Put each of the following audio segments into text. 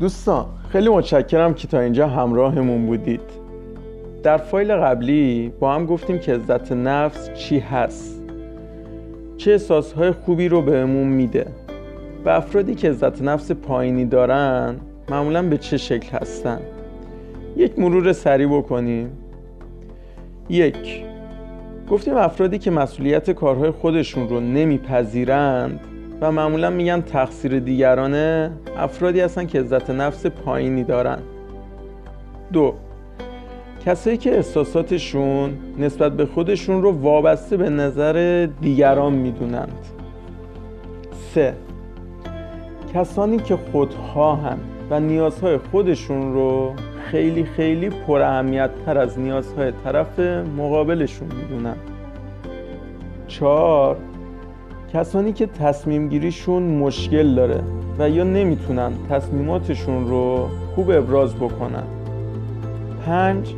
دوستان خیلی متشکرم که تا اینجا همراهمون بودید. در فایل قبلی با هم گفتیم که عزت نفس چی هست؟ چه احساسهای خوبی رو بهمون میده؟ و افرادی که عزت نفس پایینی دارن معمولا به چه شکل هستن؟ یک مرور سریع بکنیم. یک گفتیم افرادی که مسئولیت کارهای خودشون رو نمیپذیرند و معمولا میگن تقصیر دیگرانه افرادی هستن که عزت نفس پایینی دارن. دو کسایی که احساساتشون نسبت به خودشون رو وابسته به نظر دیگران می‌دونند. سه کسانی که خودخواهن و نیازهای خودشون رو خیلی خیلی پر تر از نیازهای طرف مقابلشون می‌دونن. چهار کسانی که تصمیم گیریشون مشکل داره و یا نمی‌تونن تصمیماتشون رو خوب ابراز بکنن. پنج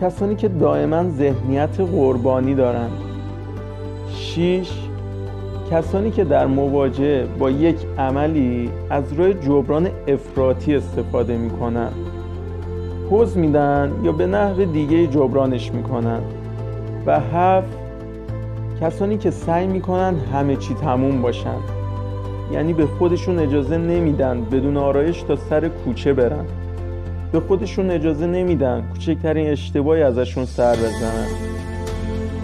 کسانی که دائما ذهنیت قربانی دارن. شیش کسانی که در مواجهه با یک عملی از روی جبران افراطی استفاده می‌کنن. پوز میدن یا به نحو دیگه جبرانش می‌کنن. و هفت کسانی که سعی می‌کنن همه چی تموم باشن. یعنی به خودشون اجازه نمیدن بدون آرایش تا سر کوچه برن. به خودشون اجازه نمیدن کوچکترین اشتباهی ازشون سر بزنن.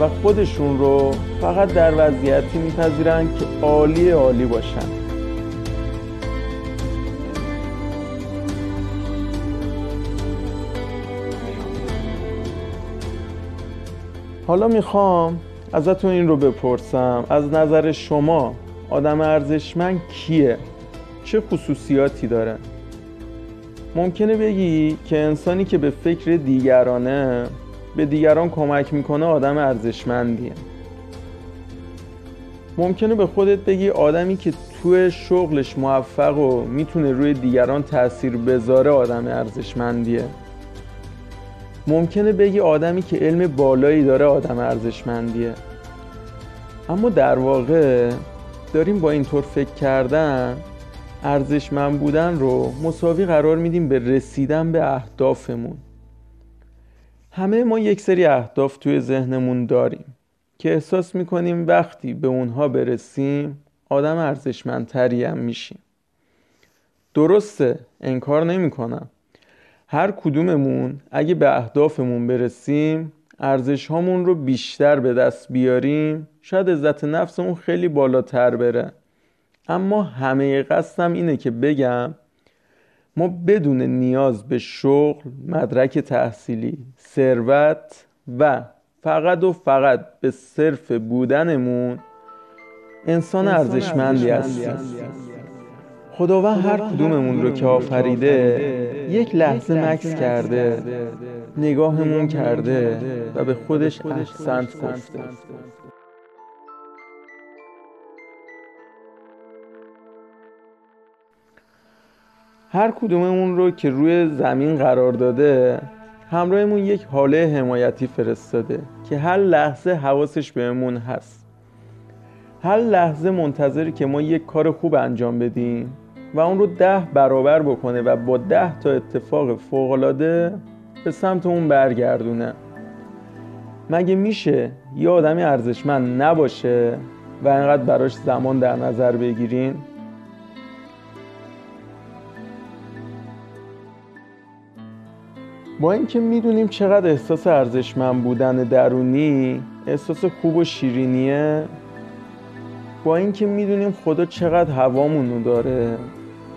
و خودشون رو فقط در وضعیتی میپذیرن که عالی عالی باشن. حالا می‌خوام ازتون این رو بپرسم از نظر شما آدم ارزشمند کیه؟ چه خصوصیاتی داره؟ ممکنه بگی که انسانی که به فکر دیگرانه به دیگران کمک می‌کنه آدم ارزشمندیه ممکنه به خودت بگی آدمی که توی شغلش موفق و می‌تونه روی دیگران تاثیر بذاره آدم ارزشمندیه ممکنه بگی آدمی که علم بالایی داره آدم ارزشمندیه. اما در واقع داریم با اینطور فکر کردن ارزشمند بودن رو مساوی قرار میدیم به رسیدن به اهدافمون. همه ما یک سری اهداف توی ذهنمون داریم که احساس می‌کنیم وقتی به اونها برسیم آدم ارزشمندتری هم میشیم. درسته انکار نمی‌کنم. هر کدوممون اگه به اهدافمون برسیم ارزش هامون رو بیشتر به دست بیاریم شاید عزت نفسمون خیلی بالاتر بره. اما همه قصدم اینه که بگم ما بدون نیاز به شغل، مدرک تحصیلی، ثروت و فقط و فقط به صرف بودنمون انسان ارزشمندی هستیم. خداوند هر کدوممون رو که آفریده یک لحظه مکس کرده نگاهمون کرده و به خودش احسنت گفته هر کدوممون رو که روی زمین قرار داده همراهمون یک حاله حمایتی فرستاده که هر لحظه حواسش بهمون هست. هر لحظه منتظری که ما یک کار خوب انجام بدیم. و اون رو ده برابر بکنه و با ده تا اتفاق فوقالعاده به سمت اون برگردونه. مگه میشه یه آدمی ارزشمند نباشه و انقدر براش زمان در نظر بگیرین؟ با اینکه می‌دونیم چقدر احساس ارزشمند بودن درونی احساس خوب و شیرینیه با اینکه می‌دونیم خدا چقدر هوامونو داره.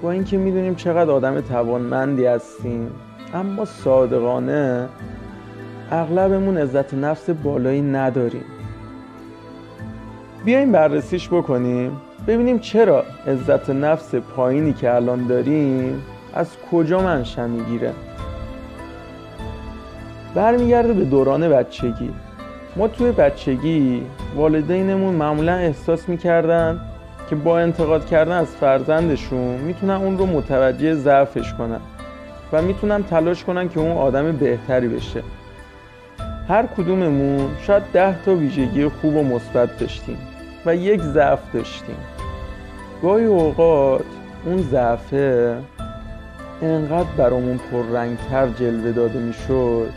با اینکه می‌دونیم چقدر آدم توانمندی هستیم اما صادقانه اغلبمون عزت نفس بالایی نداریم. بیایم بررسیش بکنیم ببینیم چرا عزت نفس پایینی که الان داریم از کجا منشأ می‌گیره. برمیگرده به دوران بچگی. ما توی بچگی والدینمون معمولا احساس می‌کردن که با انتقاد کردن از فرزندشون می‌تونن اون رو متوجه ضعفش کنن و می‌تونن تلاش کنن که اون آدم بهتری بشه. هر کدوممون شاید ده تا ویژگی خوب و مثبت داشتیم و یک ضعف داشتیم. گاهی اوقات اون ضعفه انقدر برامون پررنگتر جلوه داده می‌شد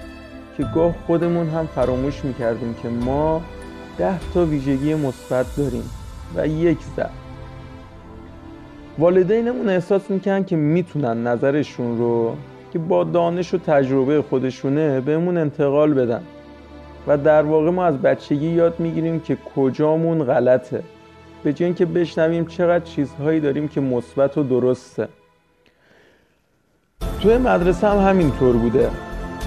که گاه خودمون هم فراموش می‌کردیم که ما ده تا ویژگی مثبت داریم. و یک ضعف والدینمون احساس می‌کنن که می‌تونن نظرشون رو که با دانش و تجربه خودشونه بهمون انتقال بدن. و در واقع ما از بچگی یاد می‌گیریم که کجامون غلطه. به جای اینکه بشنویم چقدر چیزهایی داریم که مثبت و درسته. توی مدرسه هم همینطور بوده.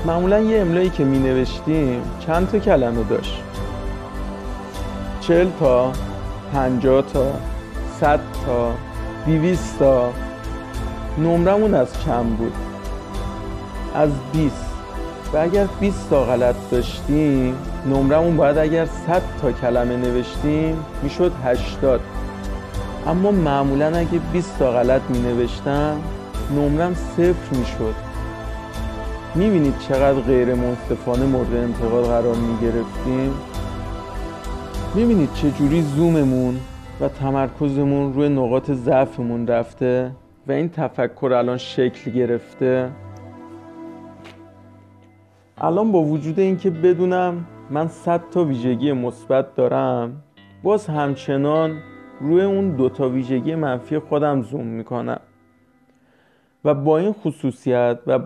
معمولا یه املایی که می نوشتیم چند تا کلمه داشت. چل تا. پنجاه تا صد تا دیویست تا. نمرمون از چند بود. از 20 و اگر 20 تا غلط داشتیم نمرمون باید اگر 100 تا کلمه نوشتیم می‌شد 80 اما معمولا اگه 20 تا غلط می نوشتم نمرم صفر می‌شد. می‌بینید چقدر غیر منصفانه مورد انتقاد قرار می گرفتیم می‌بینید چجوری زوممون و تمرکزمون روی نقاط ضعفمون رفته و این تفکر الان شکل گرفته؟ الان با وجود اینکه بدونم من 100 تا ویژگی مثبت دارم باز همچنان روی اون دو تا ویژگی منفی خودم زوم می‌کنم. و با این خصوصیت و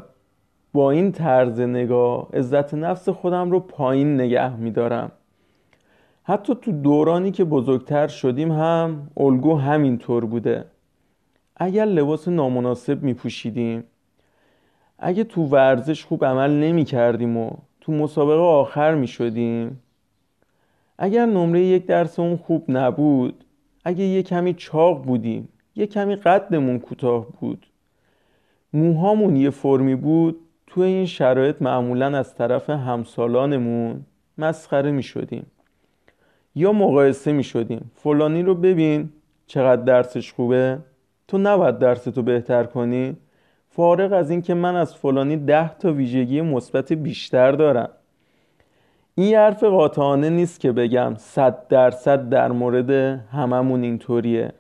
با این طرز نگاه عزت نفس خودم رو پایین نگه میدارم. حتی تو دورانی که بزرگتر شدیم هم الگو همینطور بوده. اگر لباس نامناسب می پوشیدیم اگه تو ورزش خوب عمل نمی کردیم و تو مسابقه آخر می شدیم اگر نمره یک درس اون خوب نبود اگه یه کمی چاق بودیم یه کمی قدمون کوتاه بود موهامون یه فرمی بود تو این شرایط معمولا از طرف همسالانمون مسخره می شدیم یا مقایسه می شدیم. فلانی رو ببین چقدر درسش خوبه. تو نباید درستو بهتر کنی. فارغ از اینکه من از فلانی ده تا ویژگی مثبت بیشتر دارم. این حرف قاطعانه نیست که بگم صد درصد در مورد هممون اینطوریه.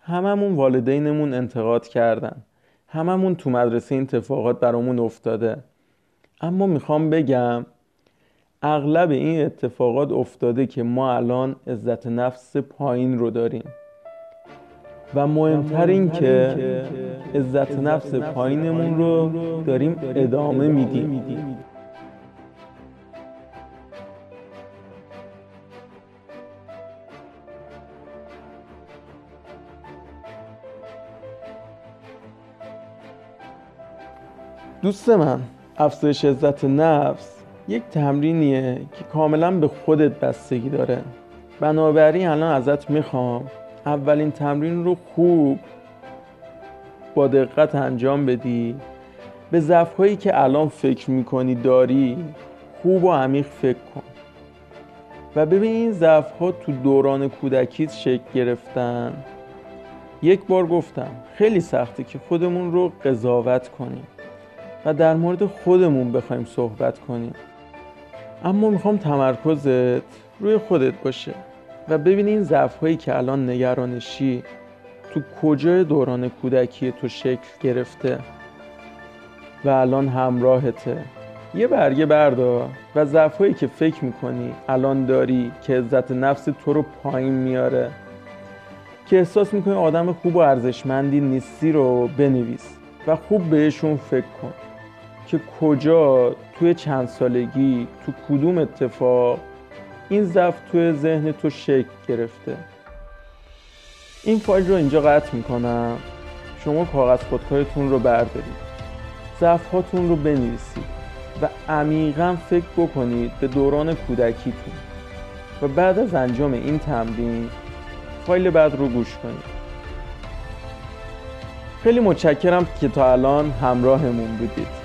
هممون والدینمون انتقاد کردن. هممون تو مدرسه این اتفاقات برامون افتاده. اما می‌خوام بگم اغلب این اتفاقات افتاده که ما الان عزت نفس پایین رو داریم. و مهمتر این که عزت نفس پایینمون رو داریم ادامه میدیم. دوست من افزایش عزت نفس یک تمرینیه که کاملا به خودت بستگی داره. بنابراین الان ازت می‌خوام اولین تمرین رو خوب با دقت انجام بدی. به ضعف هایی که الان فکر می‌کنی داری خوب و عمیق فکر کن. و ببین این ضعف ها تو دوران کودکیت شکل گرفتن. یک بار گفتم خیلی سخته که خودمون رو قضاوت کنیم و در مورد خودمون بخوایم صحبت کنیم. اما می‌خوام تمرکزت روی خودت باشه و ببینی این ضعف هایی که الان نگرانشی تو کجای دوران کودکی تو شکل گرفته و الان همراهته. یه برگه بردار و ضعف هایی که فکر می‌کنی الان داری که عزت نفس تو رو پایین میاره که احساس می‌کنی آدم خوب و ارزشمندی نیستی رو بنویس و خوب بهشون فکر کن. که کجا توی چند سالگی تو کدوم اتفاق این ضعف توی ذهن تو شکل گرفته. این فایل رو اینجا قطع می‌کنم. شما کاغذ خودکارتون رو بردارید. ضعف هاتون رو بنویسید و عمیقا فکر بکنید به دوران کودکیتون. و بعد از انجام این تمرین فایل بعد رو گوش کنید. خیلی متشکرم که تا الان همراهمون بودید.